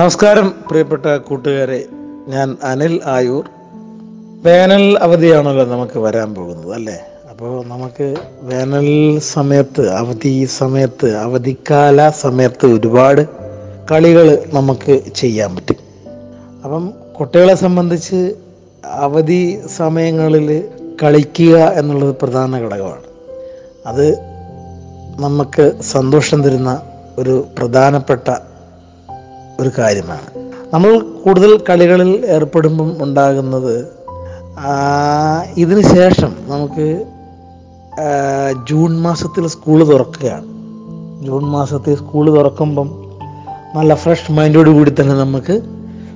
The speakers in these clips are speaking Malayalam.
നമസ്കാരം പ്രിയപ്പെട്ട കൂട്ടുകാരെ. ഞാൻ അനിൽ ആയൂർ. വേനൽ അവധിയാണല്ലോ നമുക്ക് വരാൻ പോകുന്നത് അല്ലേ? അപ്പോൾ നമുക്ക് വേനൽ സമയത്ത് അവധി സമയത്ത് അവധിക്കാല സമയത്ത് ഒരുപാട് കളികൾ നമുക്ക് ചെയ്യാൻ പറ്റും. അപ്പം കുട്ടികളെ സംബന്ധിച്ച് അവധി സമയങ്ങളിൽ കളിക്കുക എന്നുള്ളത് പ്രധാന ഘടകമാണ്. അത് നമുക്ക് സന്തോഷം തരുന്ന ഒരു പ്രധാനപ്പെട്ട ഒരു കാര്യമാണ്. നമ്മൾ കൂടുതൽ കളികളിൽ ഏർപ്പെടുമ്പം ഉണ്ടാകുന്നത് ഇതിന് ശേഷം നമുക്ക് ജൂൺ മാസത്തിൽ സ്കൂൾ തുറക്കുകയാണ്. ജൂൺ മാസത്തിൽ സ്കൂൾ തുറക്കുമ്പം നല്ല ഫ്രഷ് മൈൻഡോട് കൂടി തന്നെ നമുക്ക്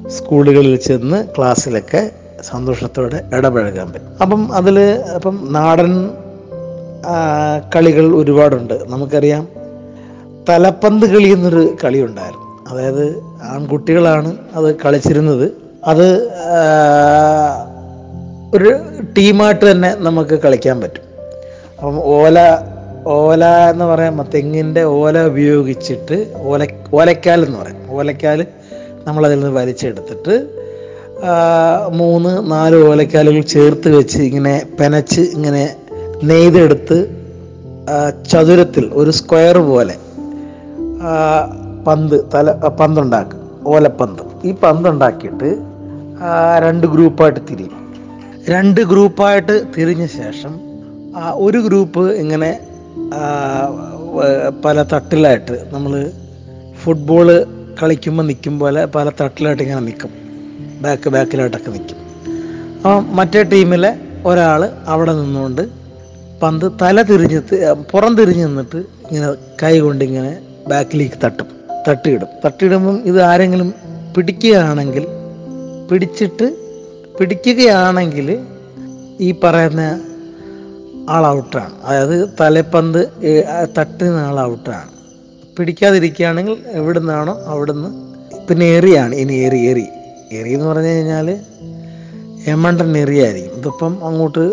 സ്കൂളുകളിൽ ചെന്ന് ക്ലാസ്സിലൊക്കെ സന്തോഷത്തോടെ ഇടപഴകാൻ പറ്റും. അപ്പം അതിൽ അപ്പം നാടൻ കളികൾ ഒരുപാടുണ്ട്. നമുക്കറിയാം തലപ്പന്ത് കളി എന്നൊരു കളി ഉണ്ടായിരുന്നു. അതായത് ആൺകുട്ടികളാണ് അത് കളിച്ചിരുന്നത്. അത് ഒരു ടീമായിട്ട് തന്നെ നമുക്ക് കളിക്കാൻ പറ്റും. അപ്പം ഓല ഓല എന്ന് പറയുമ്പോൾ തെങ്ങിന്റെ ഓല ഉപയോഗിച്ചിട്ട് ഓല ഓലക്കാൽ എന്ന് പറയും. ഓലക്കാൽ നമ്മളതിൽ നിന്ന് വലിച്ചെടുത്തിട്ട് മൂന്ന് നാല് ഓലക്കാലുകൾ ചേർത്ത് വെച്ച് ഇങ്ങനെ പെനച്ച് ഇങ്ങനെ നെയ്തെടുത്ത് ചതുരത്തിൽ ഒരു സ്ക്വയർ പോലെ പന്ത് തല പന്തുണ്ടാക്കുക പന്തുണ്ടാക്കും. ഓലപ്പന്ത്. ഈ പന്തുണ്ടാക്കിയിട്ട് രണ്ട് ഗ്രൂപ്പായിട്ട് തിരിയും. രണ്ട് ഗ്രൂപ്പായിട്ട് തിരിഞ്ഞ ശേഷം ഒരു ഗ്രൂപ്പ് ഇങ്ങനെ പല തട്ടിലായിട്ട് നമ്മൾ ഫുട്ബോൾ കളിക്കുമ്പോൾ നിൽക്കും പോലെ പല തട്ടിലായിട്ട് ഇങ്ങനെ നിൽക്കും ബാക്ക് ബാക്കിലായിട്ടൊക്കെ നിൽക്കും അപ്പം മറ്റേ ടീമിലെ ഒരാൾ അവിടെ നിന്നുകൊണ്ട് പന്ത് തല തിരിഞ്ഞ് പുറം തിരിഞ്ഞ് നിന്നിട്ട് ഇങ്ങനെ കൈ കൊണ്ട് ഇങ്ങനെ ബാക്കിലേക്ക് തട്ടും. തട്ടിയിടും. തട്ടിയിടുമ്പം ഇത് ആരെങ്കിലും പിടിക്കുകയാണെങ്കിൽ പിടിച്ചിട്ട് പിടിക്കുകയാണെങ്കിൽ ഈ പറയുന്ന ആൾ ഔട്ടാണ്. അതായത് തലപ്പന്ത് തട്ടുന്ന ആൾ ഔട്ടാണ്. പിടിക്കാതിരിക്കുകയാണെങ്കിൽ എവിടെ നിന്നാണോ അവിടുന്ന് പിന്നെ എറിയാണ് ഇനി എറി എറി എറി എന്ന് പറഞ്ഞു കഴിഞ്ഞാൽ എമണ്ടൻ എറിയായിരിക്കും ഇതിപ്പം അങ്ങോട്ട്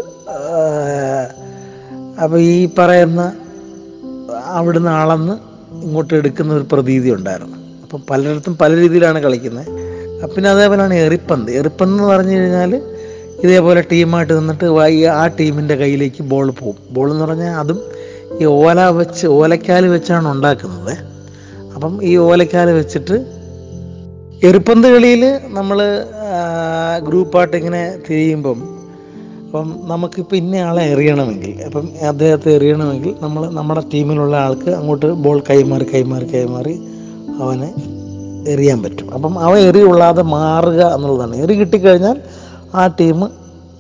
അപ്പോൾ ഈ പറയുന്ന അവിടുന്ന് അളന്ന് ഇങ്ങോട്ട് എടുക്കുന്ന ഒരു പ്രതീതി ഉണ്ടായിരുന്നു. അപ്പം പലയിടത്തും പല രീതിയിലാണ് കളിക്കുന്നത്. പിന്നെ അതേപോലെയാണ് എറിപ്പന്ത്. എറിപ്പന്ത് എന്ന് പറഞ്ഞു കഴിഞ്ഞാൽ ഇതേപോലെ ടീമായിട്ട് നിന്നിട്ട് ആ ടീമിന്റെ കയ്യിലേക്ക് ബോൾ പോകും. ബോൾ എന്ന് പറഞ്ഞാൽ അതും ഈ ഓല വെച്ച് ഓലക്കാൽ വെച്ചാണ് ഉണ്ടാക്കുന്നത്. അപ്പം ഈ ഓലക്കാൽ വെച്ചിട്ട് എറിപ്പന്ത് കളിയിൽ നമ്മൾ ഗ്രൂപ്പായിട്ട് ഇങ്ങനെ തിരിയുമ്പം അപ്പം നമുക്കിപ്പോൾ ഇന്ന ആളെ എറിയണമെങ്കിൽ അപ്പം അദ്ദേഹത്തെ എറിയണമെങ്കിൽ നമ്മൾ നമ്മുടെ ടീമിലുള്ള ആൾക്ക് അങ്ങോട്ട് ബോൾ കൈമാറി കൈമാറി കൈമാറി അവനെ എറിയാൻ പറ്റും. അപ്പം അവൻ എറി കൊള്ളാതെ മാറുക എന്നുള്ളതാണ്. എറി കിട്ടിക്കഴിഞ്ഞാൽ ആ ടീം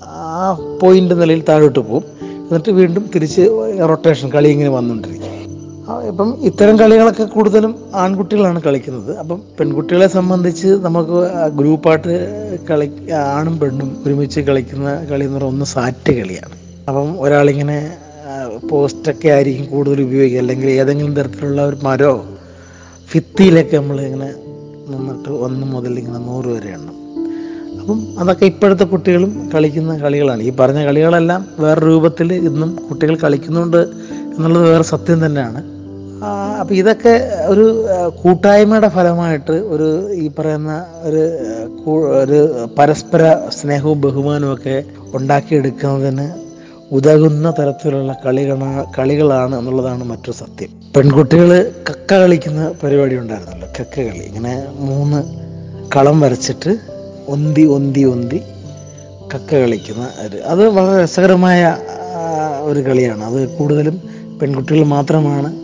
ആ പോയിന്റ് നിലയിൽ താഴോട്ട് പോകും. എന്നിട്ട് വീണ്ടും തിരിച്ച് റൊട്ടേഷൻ കളി ഇങ്ങനെ വന്നുകൊണ്ടിരിക്കും. ഇപ്പം ഇത്തരം കളികളൊക്കെ കൂടുതലും ആൺകുട്ടികളാണ് കളിക്കുന്നത്. അപ്പം പെൺകുട്ടികളെ സംബന്ധിച്ച് നമുക്ക് ഗ്രൂപ്പായിട്ട് കളി ആണും പെണ്ണും ഒരുമിച്ച് കളിക്കുന്ന കളി എന്ന് പറയുന്നത് ഒന്ന് സാറ്റ് കളിയാണ്. അപ്പം ഒരാളിങ്ങനെ പോസ്റ്റൊക്കെ ആയിരിക്കും കൂടുതൽ ഉപയോഗിക്കുക. അല്ലെങ്കിൽ ഏതെങ്കിലും തരത്തിലുള്ള ഒരു മരോ ഭിത്തിയിലൊക്കെ നമ്മൾ ഇങ്ങനെ നിന്നിട്ട് ഒന്ന് മുതൽ ഇങ്ങനെ നൂറ് വരെ എണ്ണം. അപ്പം അതൊക്കെ ഇപ്പോഴത്തെ കുട്ടികളും കളിക്കുന്ന കളികളാണ്. ഈ പറഞ്ഞ കളികളെല്ലാം വേറെ രൂപത്തിൽ ഇന്നും കുട്ടികൾ കളിക്കുന്നുണ്ട് എന്നുള്ളത് വേറെ സത്യം തന്നെയാണ്. അപ്പം ഇതൊക്കെ ഒരു കൂട്ടായ്മയുടെ ഫലമായിട്ട് ഒരു ഈ പറയുന്ന ഒരു ഒരു പരസ്പര സ്നേഹവും ബഹുമാനവും ഒക്കെ ഉണ്ടാക്കിയെടുക്കുന്നതിന് ഉതകുന്ന തരത്തിലുള്ള കളികളാ കളികളാണ് എന്നുള്ളതാണ് മറ്റൊരു സത്യം. പെൺകുട്ടികൾ കക്ക കളിക്കുന്ന പരിപാടി ഉണ്ടായിരുന്നല്ലോ കക്ക കളി. ഇങ്ങനെ മൂന്ന് കളം വരച്ചിട്ട് ഒന്തി ഒന്തി ഒന്തി കക്ക കളിക്കുന്ന ഒരു അത് വളരെ രസകരമായ ഒരു കളിയാണ്. അത് കൂടുതലും പെൺകുട്ടികൾ മാത്രമാണ്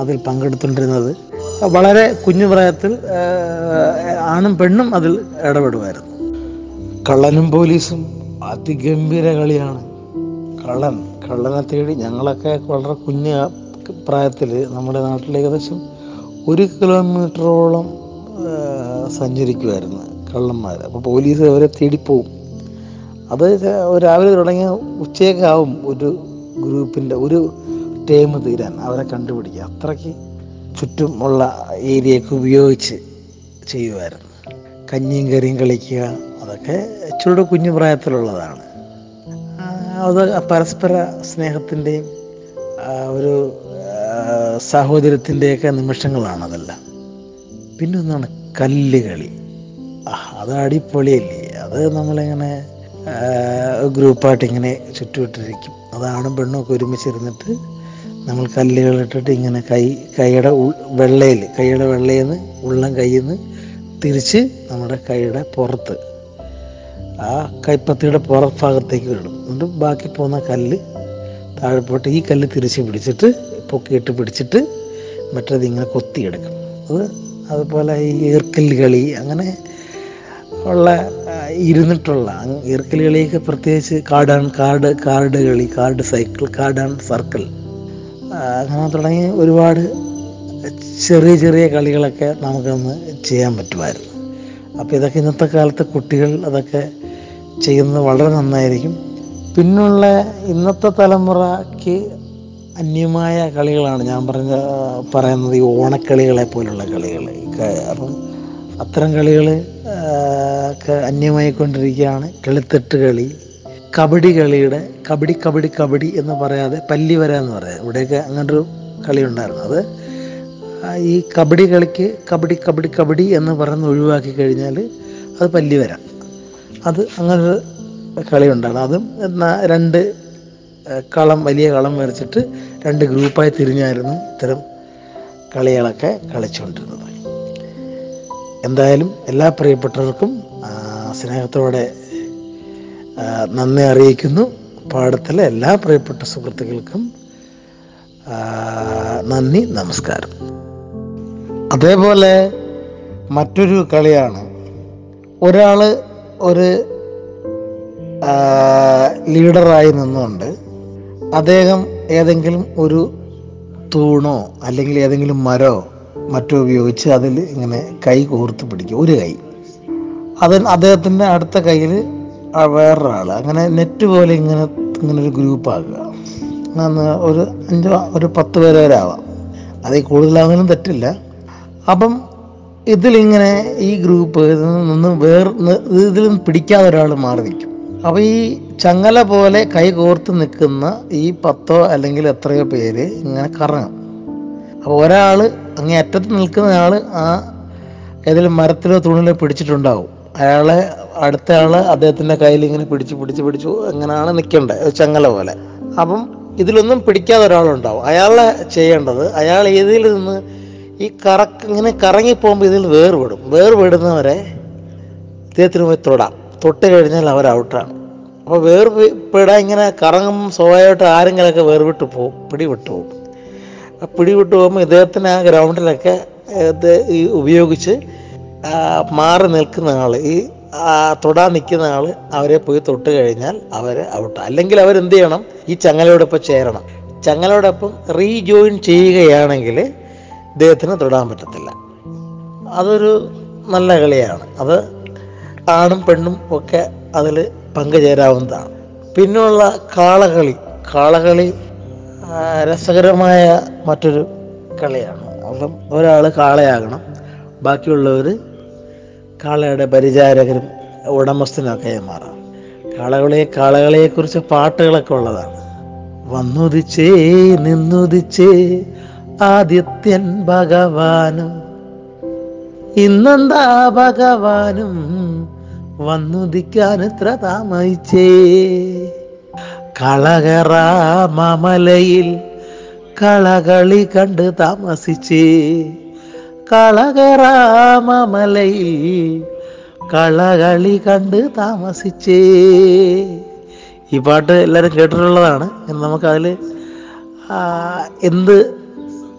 അതിൽ പങ്കെടുത്തുകൊണ്ടിരുന്നത്. വളരെ കുഞ്ഞു പ്രായത്തിൽ ആണും പെണ്ണും അതിൽ ഇടപെടുമായിരുന്നു. കള്ളനും പോലീസും അതിഗംഭീര കളിയാണ്. കള്ളൻ കള്ളനെ തേടി ഞങ്ങളൊക്കെ വളരെ കുഞ്ഞ പ്രായത്തിൽ നമ്മുടെ നാട്ടിൽ ഏകദേശം ഒരു കിലോമീറ്ററോളം സഞ്ചരിക്കുമായിരുന്നു കള്ളന്മാർ. അപ്പോൾ പോലീസ് അവരെ തേടിപ്പോവും അത് രാവിലെ തുടങ്ങിയ ഉച്ചയൊക്കെ ആവും ഒരു ഗ്രൂപ്പിന്റെ ഒരു ടൈം തീരാൻ അവരെ കണ്ടുപിടിക്കുക. അത്രയ്ക്ക് ചുറ്റുമുള്ള ഏരിയയൊക്കെ ഉപയോഗിച്ച് ചെയ്യുമായിരുന്നു കഞ്ഞിയും കറിയും കളിക്കുക അതൊക്കെ ഇച്ചിരൂടെ കുഞ്ഞു പ്രായത്തിലുള്ളതാണ്. അത് പരസ്പര സ്നേഹത്തിന്റെയും ഒരു സാഹോദര്യത്തിന്റെയൊക്കെ നിമിഷങ്ങളാണ് അതെല്ലാം. പിന്നെ ഒന്നാണ് കല്ലുകളി. കളി അത് അടിപൊളിയല്ലേ? അത് നമ്മളിങ്ങനെ ഗ്രൂപ്പായിട്ട് ഇങ്ങനെ ചുറ്റുവിട്ടിരിക്കും. അതാണും പെണ്ണും ഒക്കെ ഒരുമിച്ചിരുന്നിട്ട് നമ്മൾ കല്ലുകളിട്ടിട്ട് ഇങ്ങനെ കൈ കൈയുടെ വെള്ളയിൽ കൈയുടെ വെള്ളയിൽ നിന്ന് ഉള്ളം കയ്യിൽ നിന്ന് തിരിച്ച് നമ്മുടെ കൈയുടെ പുറത്ത്. ആ കൈപ്പത്തിയുടെ പുറഭാഗത്തേക്ക് ഇടും. എന്നിട്ട് ബാക്കി പോകുന്ന കല്ല് താഴെ പോയിട്ട് ഈ കല്ല് തിരിച്ച് പിടിച്ചിട്ട് പൊക്കിയിട്ട് പിടിച്ചിട്ട് മറ്റേത് ഇങ്ങനെ കൊത്തിയെടുക്കും. അത് അതുപോലെ ഈ ഈർക്കൽ കളി അങ്ങനെ ഉള്ള ഇരുന്നിട്ടുള്ള ഈർക്കൽ കളിയൊക്കെ പ്രത്യേകിച്ച് കാടാൺ കാർഡ് കാർഡ് കളി കാർഡ് സൈക്കിൾ കാടാൺ സർക്കിൾ. അങ്ങനെ തുടങ്ങി ഒരുപാട് ചെറിയ ചെറിയ കളികളൊക്കെ നമുക്കൊന്ന് ചെയ്യാൻ പറ്റുമായിരുന്നു. അപ്പോൾ ഇതൊക്കെ ഇന്നത്തെ കാലത്ത് കുട്ടികൾ അതൊക്കെ ചെയ്യുന്നത് വളരെ നന്നായിരിക്കും. പിന്നുള്ള ഇന്നത്തെ തലമുറയ്ക്ക് അന്യമായ കളികളാണ് ഞാൻ പറഞ്ഞ പറയുന്നത് ഈ ഓണക്കളികളെ പോലുള്ള കളികൾ അപ്പം അത്തരം കളികൾ ഒക്കെ അന്യമായിക്കൊണ്ടിരിക്കുകയാണ്. കളിത്തട്ട് കളി കബഡി കളിയുടെ കബഡി കബഡി കബഡി എന്ന് പറയാതെ പല്ലി വര എന്ന് പറയാം. ഇവിടെയൊക്കെ അങ്ങനൊരു കളി ഉണ്ടായിരുന്നു. അത് ഈ കബഡി കളിക്ക് കബഡി കബഡി കബഡി എന്ന് പറഞ്ഞ് ഒഴിവാക്കി കഴിഞ്ഞാൽ അത് പല്ലി വര. അത് അങ്ങനൊരു കളി ഉണ്ടായിരുന്നു. അതും രണ്ട് കളം വലിയ കളം വരച്ചിട്ട് രണ്ട് ഗ്രൂപ്പായി തിരിഞ്ഞായിരുന്നു ഇത്തരം കളികളൊക്കെ കളിച്ചുകൊണ്ടിരുന്നത് എന്തായാലും എല്ലാ പ്രിയപ്പെട്ടവർക്കും സ്നേഹത്തോടെ നന്ദി അറിയിക്കുന്നു. പാടത്തിലെ എല്ലാ പ്രിയപ്പെട്ട സുഹൃത്തുക്കൾക്കും നന്ദി നമസ്കാരം. അതേപോലെ മറ്റൊരു കളിയാണ്. ഒരാൾ ഒരു ലീഡറായി നിന്നുകൊണ്ട് അദ്ദേഹം ഏതെങ്കിലും ഒരു തൂണോ അല്ലെങ്കിൽ ഏതെങ്കിലും മരോ മറ്റോ ഉപയോഗിച്ച് അതിൽ ഇങ്ങനെ കൈ കോർത്ത് പിടിക്കും. ഒരു കൈ. അത് അദ്ദേഹത്തിന്റെ അടുത്ത കയ്യിൽ വേറൊരാൾ അങ്ങനെ നെറ്റ് പോലെ ഇങ്ങനെ ഇങ്ങനെ ഒരു ഗ്രൂപ്പ് ആകുക അങ്ങനെ ഒരു അഞ്ചോ ഒരു പത്ത് പേര് വരെ ആവാം. അതിൽ കൂടുതലാകുന്നതിനും തെറ്റില്ല. അപ്പം ഇതിലിങ്ങനെ ഈ ഗ്രൂപ്പ് ഇതിൽ നിന്ന് വേർ ഇതിൽ നിന്ന് പിടിക്കാതെ ഒരാൾ മാറി നിൽക്കും. അപ്പോൾ ഈ ചങ്ങല പോലെ കൈ കോർത്ത് നിൽക്കുന്ന ഈ പത്തോ അല്ലെങ്കിൽ എത്രയോ പേര് ഇങ്ങനെ കറങ്ങും. അപ്പോൾ ഒരാൾ അങ്ങേ അറ്റത്ത് നിൽക്കുന്ന ആൾ ആ ഏതെങ്കിലും മരത്തിലോ തൂണിലോ പിടിച്ചിട്ടുണ്ടാവും. അയാളെ അടുത്ത ആൾ അദ്ദേഹത്തിന്റെ കയ്യിൽ ഇങ്ങനെ പിടിച്ച് പിടിച്ച് പിടിച്ചു അങ്ങനെയാണ് നിൽക്കേണ്ടത് ചങ്ങല പോലെ. അപ്പം ഇതിലൊന്നും പിടിക്കാതെ ഒരാളുണ്ടാവും. അയാളെ ചെയ്യേണ്ടത് അയാൾ ഇതിൽ നിന്ന് ഈ കറക്ക് ഇങ്ങനെ കറങ്ങിപ്പോകുമ്പോൾ ഇതിൽ വേർപെടും. വേർപെടുന്നവരെ ഇദ്ദേഹത്തിന് പോയി തൊടാം. തൊട്ട് കഴിഞ്ഞാൽ അവർ ഔട്ടാണ്. അപ്പോൾ വേർപെടാൻ ഇങ്ങനെ കറങ്ങും സ്വാഭാവികമായിട്ട് ആരെങ്കിലുമൊക്കെ വേർവിട്ട് പോകും പിടിവിട്ട് പോകും. പിടിവിട്ട് പോകുമ്പോൾ ഇദ്ദേഹത്തിന് ആ ഗ്രൗണ്ടിലൊക്കെ ഈ ഉപയോഗിച്ച് മാറി നിൽക്കുന്ന ആൾ ഈ തൊടാൻ നിൽക്കുന്ന ആൾ അവരെ പോയി തൊട്ട് കഴിഞ്ഞാൽ അവർ ഔട്ട്. അല്ലെങ്കിൽ അവരെന്ത് ചെയ്യണം? ഈ ചങ്ങലയോടൊപ്പം ചേരണം. ചങ്ങലയോടൊപ്പം റീജോയിൻ ചെയ്യുകയാണെങ്കിൽ ഇദ്ദേഹത്തിന് തൊടാൻ പറ്റത്തില്ല. അതൊരു നല്ല കളിയാണ്. അത് ആണും പെണ്ണും ഒക്കെ അതിൽ പങ്കുചേരാവുന്നതാണ്. പിന്നുള്ള കാളകളി. കാളകളി രസകരമായ മറ്റൊരു കളിയാണ്. അപ്പം ഒരാൾ കാളയാകണം. ബാക്കിയുള്ളവർ കാളയുടെ പരിചാരകരും ഉടമസ്ഥനൊക്കെ മാറാം. കാളകളെ കാളകളെക്കുറിച്ച് പാട്ടുകളൊക്കെ ഉള്ളതാണ്. വന്നുദിച്ചേ നിന്നുദിച്ചേ ആദിത്യൻ ഭഗവാനും ഇന്നെന്താ ഭഗവാനും വന്നുദിക്കാൻ എത്ര താമസിച്ചേ. കളകറാമലയിൽ കളകളി കണ്ട് താമസിച്ചേ. കളകറാമലയിൽ കളകളി കണ്ട് താമസിച്ചേ. ഈ പാട്ട് എല്ലാവരും കേട്ടിട്ടുള്ളതാണ്. നമുക്കതിൽ എന്ത്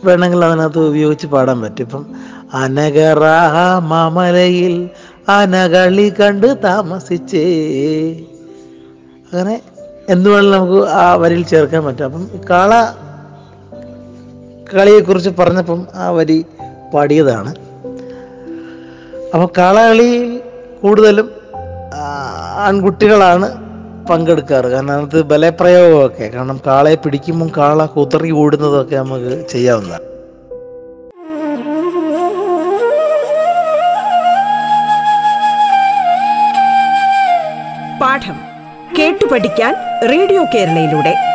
വേണമെങ്കിലും അതിനകത്ത് ഉപയോഗിച്ച് പാടാൻ പറ്റും. ഇപ്പം അനകറാമലയിൽ അനകളി കണ്ട് താമസിച്ചേ. അങ്ങനെ എന്ത് വേണമെങ്കിലും നമുക്ക് ആ വരിയിൽ ചേർക്കാൻ പറ്റും. അപ്പം കാള കളിയെക്കുറിച്ച് പറഞ്ഞപ്പം ആ വരി പാടിയതാണ്. അപ്പോൾ കാളകളിയിൽ കൂടുതലും ആൺകുട്ടികളാണ് പങ്കെടുക്കാറ്. കാരണം അത് ബലപ്രയോഗമൊക്കെ. കാരണം കാളയെ പിടിക്കുമ്പം കാള കുതറി ഓടുന്നതൊക്കെ നമുക്ക് ചെയ്യാവുന്നതാണ്. പാഠം കേട്ടു പഠിക്കാൻ റേഡിയോ കേരളയിലൂടെ.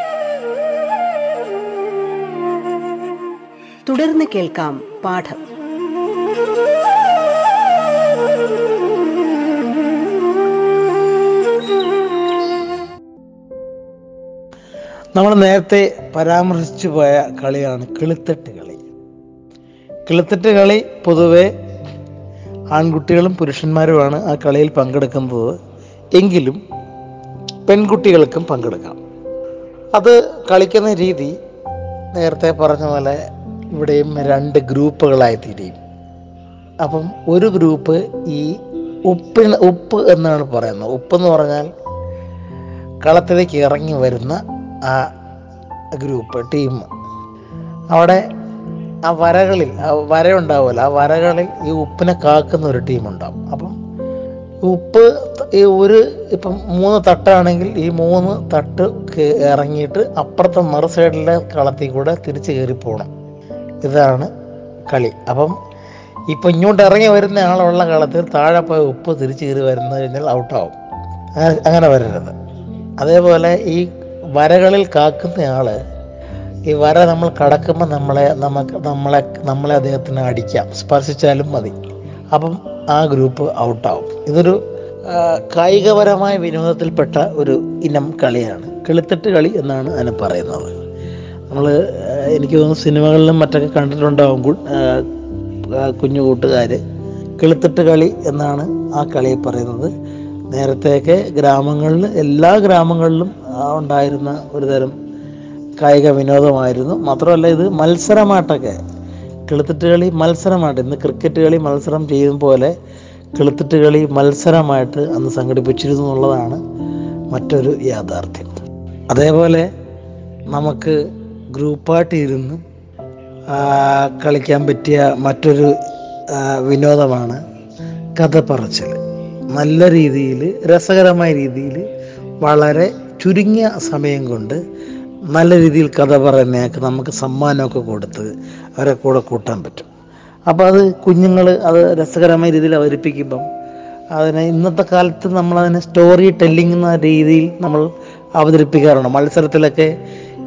തുടർന്ന് കേൾക്കാം പാഠം. നമ്മൾ നേരത്തെ പരാമർശിച്ചു പോയ കളിയാണ് കിളിത്തട്ട് കളി. കിളിത്തട്ട് കളി പൊതുവെ ആൺകുട്ടികളും പുരുഷന്മാരുമാണ് ആ കളിയിൽ പങ്കെടുക്കുന്നത്. എങ്കിലും പെൺകുട്ടികൾക്കും പങ്കെടുക്കാം. അത് കളിക്കുന്ന രീതി നേരത്തെ പറഞ്ഞ പോലെ ഇവിടെയും രണ്ട് ഗ്രൂപ്പുകളായി തിരിയും അപ്പം ഒരു ഗ്രൂപ്പ് ഈ ഉപ്പിന് ഉപ്പ് എന്നാണ് പറയുന്നത്. ഉപ്പ് എന്ന് പറഞ്ഞാൽ കളത്തിലേക്ക് ഇറങ്ങി വരുന്ന ആ ഗ്രൂപ്പ് ടീം. അവിടെ ആ വരകളിൽ ആ വര ഉണ്ടാവുമല്ലോ ആ വരകളിൽ ഈ ഉപ്പിനെ കാക്കുന്ന ഒരു ടീം ഉണ്ടാവും. അപ്പം ഉപ്പ് ഈ ഒരു ഇപ്പം മൂന്ന് തട്ടാണെങ്കിൽ ഈ മൂന്ന് തട്ട് ഇറങ്ങിയിട്ട് അപ്പുറത്തെ മറു സൈഡിലെ കളത്തിൽ കൂടെ തിരിച്ചു കയറി പോകണം ഇതാണ് കളി. അപ്പം ഇപ്പം ഇങ്ങോട്ട് ഇറങ്ങി വരുന്ന ആളുള്ള കളത്തിൽ താഴെ പോയ ഉപ്പ് തിരിച്ചു കയറി വരുന്നത് കഴിഞ്ഞാൽ ഔട്ടാവും. അങ്ങനെ വരരുത്. അതേപോലെ ഈ വരകളിൽ കാക്കുന്ന ആൾ ഈ വര നമ്മൾ കടക്കുമ്പോൾ നമ്മളെ നമുക്ക് നമ്മളെ നമ്മളെ അദ്ദേഹത്തിന് അടിക്കാം. സ്പർശിച്ചാലും മതി. അപ്പം ആ ഗ്രൂപ്പ് ഔട്ടാവും. ഇതൊരു കായികപരമായ വിനോദത്തിൽപ്പെട്ട ഒരു ഇനം കളിയാണ്. കിളിത്തട്ട് കളി എന്നാണ് അതിനെ പറയുന്നത്. നമ്മൾ എനിക്ക് തോന്നുന്നു സിനിമകളിലും മറ്റൊക്കെ കണ്ടിട്ടുണ്ടാവും കുഞ്ഞു കൂട്ടുകാർ കിളുത്തിട്ട് കളി എന്നാണ് ആ കളിയെ പറയുന്നത്. നേരത്തെയൊക്കെ ഗ്രാമങ്ങളിൽ എല്ലാ ഗ്രാമങ്ങളിലും ഉണ്ടായിരുന്ന ഒരു തരം കായിക വിനോദമായിരുന്നു. മാത്രമല്ല ഇത് മത്സരമായിട്ടൊക്കെ കിളുത്തിട്ട് കളി മത്സരമായിട്ട് ഇന്ന് ക്രിക്കറ്റ് കളി മത്സരം ചെയ്യുന്ന പോലെ കിളുത്തിട്ട് കളി മത്സരമായിട്ട് അന്ന് സംഘടിപ്പിച്ചിരുന്നു എന്നുള്ളതാണ് മറ്റൊരു യാഥാർത്ഥ്യം. അതേപോലെ നമുക്ക് ഗ്രൂപ്പായിട്ട് ഇരുന്ന് കളിക്കാൻ പറ്റിയ മറ്റൊരു വിനോദമാണ് കഥ പറച്ചിൽ നല്ല രീതിയിൽ രസകരമായ രീതിയിൽ വളരെ ചുരുങ്ങിയ സമയം കൊണ്ട് നല്ല രീതിയിൽ കഥ പറയുന്നതൊക്കെ നമുക്ക് സമ്മാനമൊക്കെ കൊടുത്ത് അവരെ കൂടെ കൂട്ടാൻ പറ്റും. അപ്പോൾ അത് കുഞ്ഞുങ്ങൾ അത് രസകരമായ രീതിയിൽ അവതരിപ്പിക്കുമ്പം അതിനെ ഇന്നത്തെ കാലത്ത് നമ്മളതിനെ സ്റ്റോറി ടെല്ലിംഗ് എന്ന രീതിയിൽ നമ്മൾ അവതരിപ്പിക്കാറുണ്ട്. മത്സരത്തിലൊക്കെ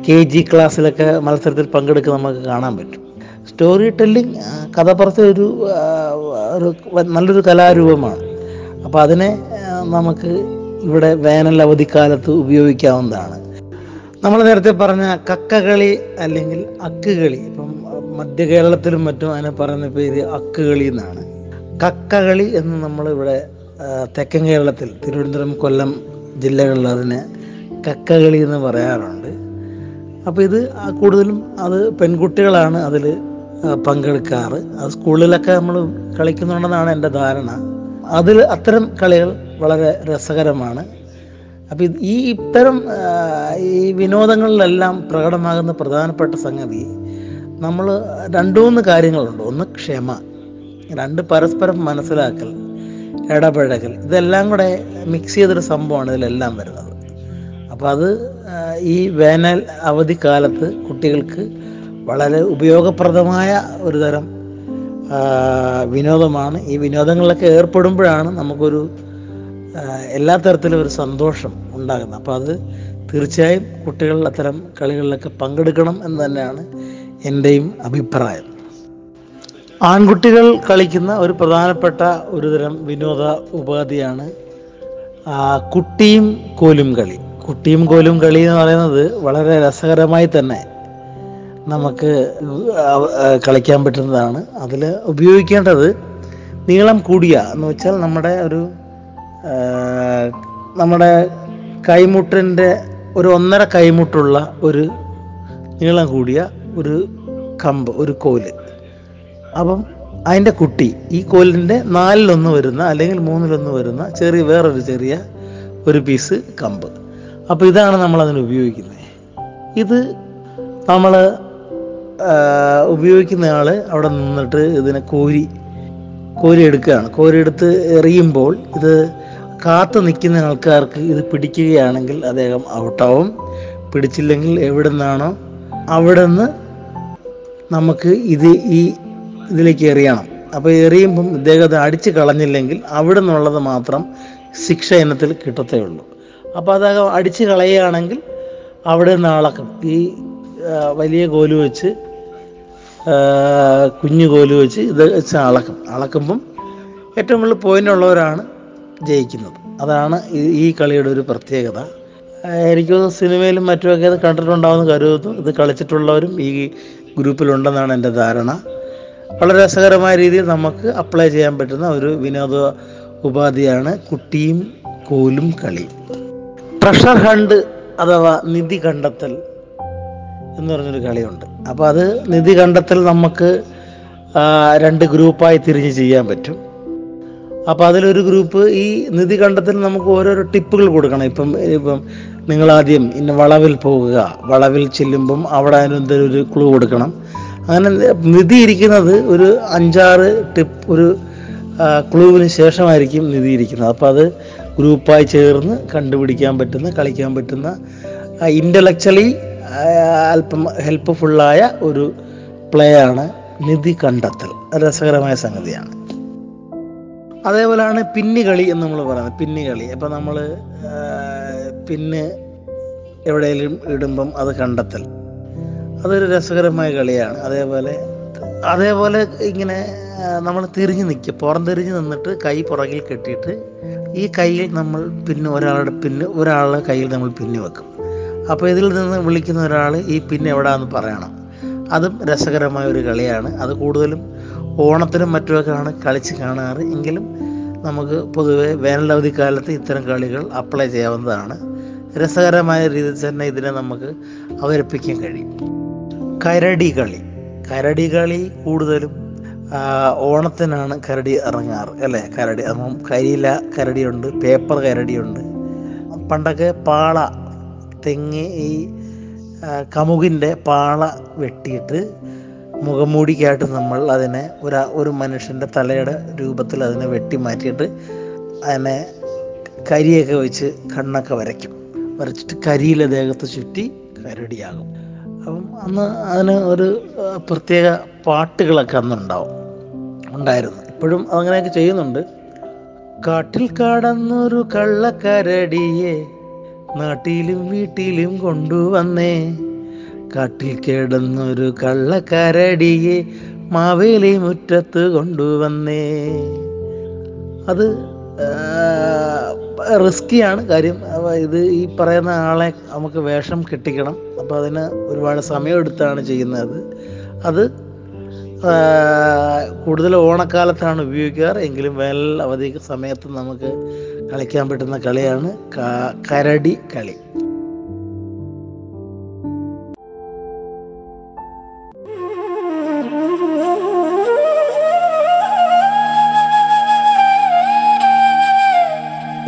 കെ ജി ക്ലാസ്സിലൊക്കെ മത്സരത്തിൽ പങ്കെടുക്കുക നമുക്ക് കാണാൻ പറ്റും. സ്റ്റോറി ടെല്ലിംഗ് കഥ പറച്ച ഒരു ഒരു നല്ലൊരു കലാരൂപമാണ്. അപ്പോൾ അതിനെ നമുക്ക് ഇവിടെ വേനൽ അവധിക്കാലത്ത് ഉപയോഗിക്കാവുന്നതാണ്. നമ്മൾ നേരത്തെ പറഞ്ഞ കക്കകളി അല്ലെങ്കിൽ അക്കുകളി ഇപ്പം മധ്യ കേരളത്തിലും മറ്റും അതിനെ പറയുന്ന പേര് അക്കുകളി എന്നാണ്. കക്കകളി എന്ന് നമ്മൾ ഇവിടെ തെക്കൻ കേരളത്തിൽ തിരുവനന്തപുരം കൊല്ലം ജില്ലകളിൽ അതിനെ കക്കകളി എന്ന് പറയാറുണ്ട്. അപ്പോൾ ഇത് കൂടുതലും അത് പെൺകുട്ടികളാണ് അതിൽ പങ്കെടുക്കാറ്. അത് സ്കൂളിലൊക്കെ നമ്മൾ കളിക്കുന്നുണ്ടെന്നാണ് എന്റെ ധാരണ. അതിൽ അത്തരം കളികൾ വളരെ രസകരമാണ്. അപ്പോൾ ഈ ഇത്തരം ഈ വിനോദങ്ങളിലെല്ലാം പ്രകടമാകുന്ന പ്രധാനപ്പെട്ട സംഗതി നമ്മൾ രണ്ടു മൂന്ന് കാര്യങ്ങളുണ്ട്. ഒന്ന് ക്ഷമ രണ്ട് പരസ്പരം മനസ്സിലാക്കൽ ഇടപഴകൽ. ഇതെല്ലാം കൂടെ മിക്സ് ചെയ്തൊരു സംഭവമാണ് ഇതിലെല്ലാം വരുന്നത്. അപ്പോൾ അത് ഈ വേനൽ അവധിക്കാലത്ത് കുട്ടികൾക്ക് വളരെ ഉപയോഗപ്രദമായ ഒരു തരം വിനോദമാണ്. ഈ വിനോദങ്ങളിലൊക്കെ ഏർപ്പെടുമ്പോഴാണ് നമുക്കൊരു എല്ലാ തരത്തിലും ഒരു സന്തോഷം ഉണ്ടാകുന്നത്. അപ്പോൾ അത് തീർച്ചയായും കുട്ടികൾ അത്തരം കളികളിലൊക്കെ പങ്കെടുക്കണം എന്ന് തന്നെയാണ് എന്റെയും അഭിപ്രായം. ആൺകുട്ടികൾ കളിക്കുന്ന ഒരു പ്രധാനപ്പെട്ട ഒരു തരം വിനോദ ഉപാധിയാണ് കുട്ടിയും കോലും കളി. കുട്ടിയും കോലും കളി എന്ന് പറയുന്നത് വളരെ രസകരമായി തന്നെ നമുക്ക് കളിക്കാൻ പറ്റുന്നതാണ്. അതിൽ ഉപയോഗിക്കേണ്ടത് നീളം കൂടിയ എന്ന് വെച്ചാൽ നമ്മുടെ ഒരു നമ്മുടെ കൈമുട്ടിന്റെ ഒരു ഒന്നര കൈമുട്ടുള്ള ഒരു നീളം കൂടിയ ഒരു കമ്പ് ഒരു കോൽ. അപ്പം അതിന്റെ കുട്ടി ഈ കോലിന്റെ നാലിലൊന്ന് വരുന്ന അല്ലെങ്കിൽ മൂന്നിലൊന്ന് വരുന്ന ചെറിയ വേറൊരു ചെറിയ ഒരു പീസ് കമ്പ്. അപ്പോൾ ഇതാണ് നമ്മൾ അതിന് ഉപയോഗിക്കുന്നത്. ഇത് നമ്മൾ ഉപയോഗിക്കുന്ന ആൾ അവിടെ നിന്നിട്ട് ഇതിനെ കോരി കോരി എടുക്കുകയാണ്. കോരി എടുത്ത് എറിയുമ്പോൾ ഇത് കാത്തു നിൽക്കുന്ന ആൾക്കാർക്ക് ഇത് പിടിക്കുകയാണെങ്കിൽ അദ്ദേഹം ഔട്ടാവും പിടിച്ചില്ലെങ്കിൽ എവിടെ നിന്നാണോ അവിടെ നിന്ന് നമുക്ക് ഇത് ഈ ഇതിലേക്ക് എറിയണം. അപ്പോൾ എറിയുമ്പം ഇദ്ദേഹം അത് അടിച്ച് കളഞ്ഞില്ലെങ്കിൽ അവിടെ നിന്നുള്ളത് മാത്രം ശിക്ഷ ഇനത്തിൽ കിട്ടത്തേ ഉള്ളൂ. അപ്പോൾ അത് അടിച്ച് കളയുകയാണെങ്കിൽ അവിടെ നിന്ന് അളക്കും ഈ വലിയ കോൽ വെച്ച് കുഞ്ഞു കോൽ വെച്ച് ഇത് വെച്ച് അളക്കും. അളക്കുമ്പം ഏറ്റവും കൂടുതൽ പോയിന്റ് ഉള്ളവരാണ് ജയിക്കുന്നത്. അതാണ് ഈ- കളിയുടെ ഒരു പ്രത്യേകത. എനിക്ക് സിനിമയിലും മറ്റുമൊക്കെ ഇത് കണ്ടിട്ടുണ്ടാവുമെന്ന് കരുതുന്നു. ഇത് കളിച്ചിട്ടുള്ളവരും ഈ ഗ്രൂപ്പിലുണ്ടെന്നാണ് എന്റെ ധാരണ. വളരെ രസകരമായ രീതിയിൽ നമുക്ക് അപ്ലൈ ചെയ്യാൻ പറ്റുന്ന ഒരു വിനോദ ഉപാധിയാണ് കുട്ടിയും കോലും കളിയും. ട്രഷർ ഹണ്ട് അഥവാ നിധി കണ്ടെത്തൽ എന്ന് പറഞ്ഞൊരു കളിയുണ്ട്. അപ്പോൾ അത് നിധി കണ്ടെത്തൽ നമുക്ക് രണ്ട് ഗ്രൂപ്പായി തിരിഞ്ഞ് ചെയ്യാൻ പറ്റും. അപ്പോൾ അതിലൊരു ഗ്രൂപ്പ് ഈ നിധി കണ്ടെത്തൽ നമുക്ക് ഓരോരോ ടിപ്പുകൾ കൊടുക്കണം. ഇപ്പം ഇപ്പം നിങ്ങളാദ്യം ഇന്ന വളവിൽ പോകുക. വളവിൽ ചെല്ലുമ്പം അവിടെ ഒരു ക്ലൂ കൊടുക്കണം. അങ്ങനെ നിധി ഇരിക്കുന്നത് ഒരു അഞ്ചാറ് ടിപ്പ് ഒരു ക്ലൂവിന് ശേഷമായിരിക്കും നിധി ഇരിക്കുന്നത് അപ്പോൾ അത് ഗ്രൂപ്പായി ചേർന്ന് കണ്ടുപിടിക്കാൻ പറ്റുന്ന കളിക്കാൻ പറ്റുന്ന ഇന്റലക്ച്വലി അല്പം ഹെൽപ്പ്ഫുള്ളായ ഒരു പ്ലേ ആണ് നിധി കണ്ടെത്തൽ. രസകരമായ സംഗതിയാണ്. അതേപോലെയാണ് പിന്നി കളി എന്ന് നമ്മൾ പറയുന്നത്. പിന്നി കളി. അപ്പം നമ്മൾ പിന്ന് എവിടെയെങ്കിലും ഇടുമ്പം അത് കണ്ടെത്തൽ. അതൊരു രസകരമായ കളിയാണ്. അതേപോലെ അതേപോലെ ഇങ്ങനെ നമ്മൾ തിരിഞ്ഞു നിൽക്കുക പുറം തിരിഞ്ഞ് നിന്നിട്ട് കൈ പുറകിൽ കെട്ടിയിട്ട് ഈ കയ്യിൽ നമ്മൾ പിന്നെ ഒരാളുടെ പിന്നെ ഒരാളുടെ കയ്യിൽ നമ്മൾ പിന്നെ വെക്കും. അപ്പോൾ ഇതിൽ നിന്ന് വിളിക്കുന്ന ഒരാൾ ഈ പിന്നെ എവിടെയാണെന്ന് പറയണം. അതും രസകരമായ ഒരു കളിയാണ്. അത് കൂടുതലും ഓണത്തിനും മറ്റുമൊക്കെയാണ് കളിച്ച് കാണാറ്. എങ്കിലും നമുക്ക് പൊതുവെ വേനലവധിക്കാലത്ത് ഇത്തരം കളികൾ അപ്ലൈ ചെയ്യാവുന്നതാണ്. രസകരമായ രീതിയിൽ തന്നെ ഇതിനെ നമുക്ക് അവതരിപ്പിക്കാൻ കഴിയും. കരടി കളി. കരടി കളി കൂടുതലും ഓണത്തിനാണ് കരടി ഇറങ്ങാറ് അല്ലേ? കരടി അപ്പം കരിയില കരടിയുണ്ട് പേപ്പർ കരടിയുണ്ട്. പണ്ടൊക്കെ പാള തെങ്ങ് ഈ കമുകിന്റെ പാള വെട്ടിയിട്ട് മുഖംമൂടിക്കായിട്ട് നമ്മൾ അതിനെ ഒരു ഒരു മനുഷ്യന്റെ തലയുടെ രൂപത്തിൽ അതിനെ വെട്ടി മാറ്റിയിട്ട് അതിനെ കരിയൊക്കെ വെച്ച് കണ്ണൊക്കെ വരയ്ക്കും. വരച്ചിട്ട് കരിയിലെ ദേഹത്ത് ചുറ്റി കരടിയാകും. അപ്പം അന്ന് അതിന് ഒരു പ്രത്യേക പാട്ടുകളൊക്കെ അന്നുണ്ടാവും. ഉണ്ടായിരുന്നു. ഇപ്പോഴും അങ്ങനെയൊക്കെ ചെയ്യുന്നുണ്ട്. കാട്ടിൽ കടന്നൊരു കള്ളക്കരടിയെ നാട്ടിലും വീട്ടിലും കൊണ്ടുവന്നേ. കാട്ടിൽ കിടന്നൊരു കള്ളക്കരടിയെ മാവേലി മുറ്റത്ത് കൊണ്ടുവന്നേ. അത് റിസ്കിയാണ് കാര്യം. ഇത് ഈ പറയുന്ന ആളെ നമുക്ക് വേഷം കെട്ടിക്കണം. അപ്പോൾ അതിന് ഒരുപാട് സമയമെടുത്താണ് ചെയ്യുന്നത്. അത് കൂടുതൽ ഓണക്കാലത്താണ് ഉപയോഗിക്കാറ്. എങ്കിലും വേനൽ അവധി സമയത്ത് നമുക്ക് കളിക്കാൻ പറ്റുന്ന കളിയാണ് കരടി കളി.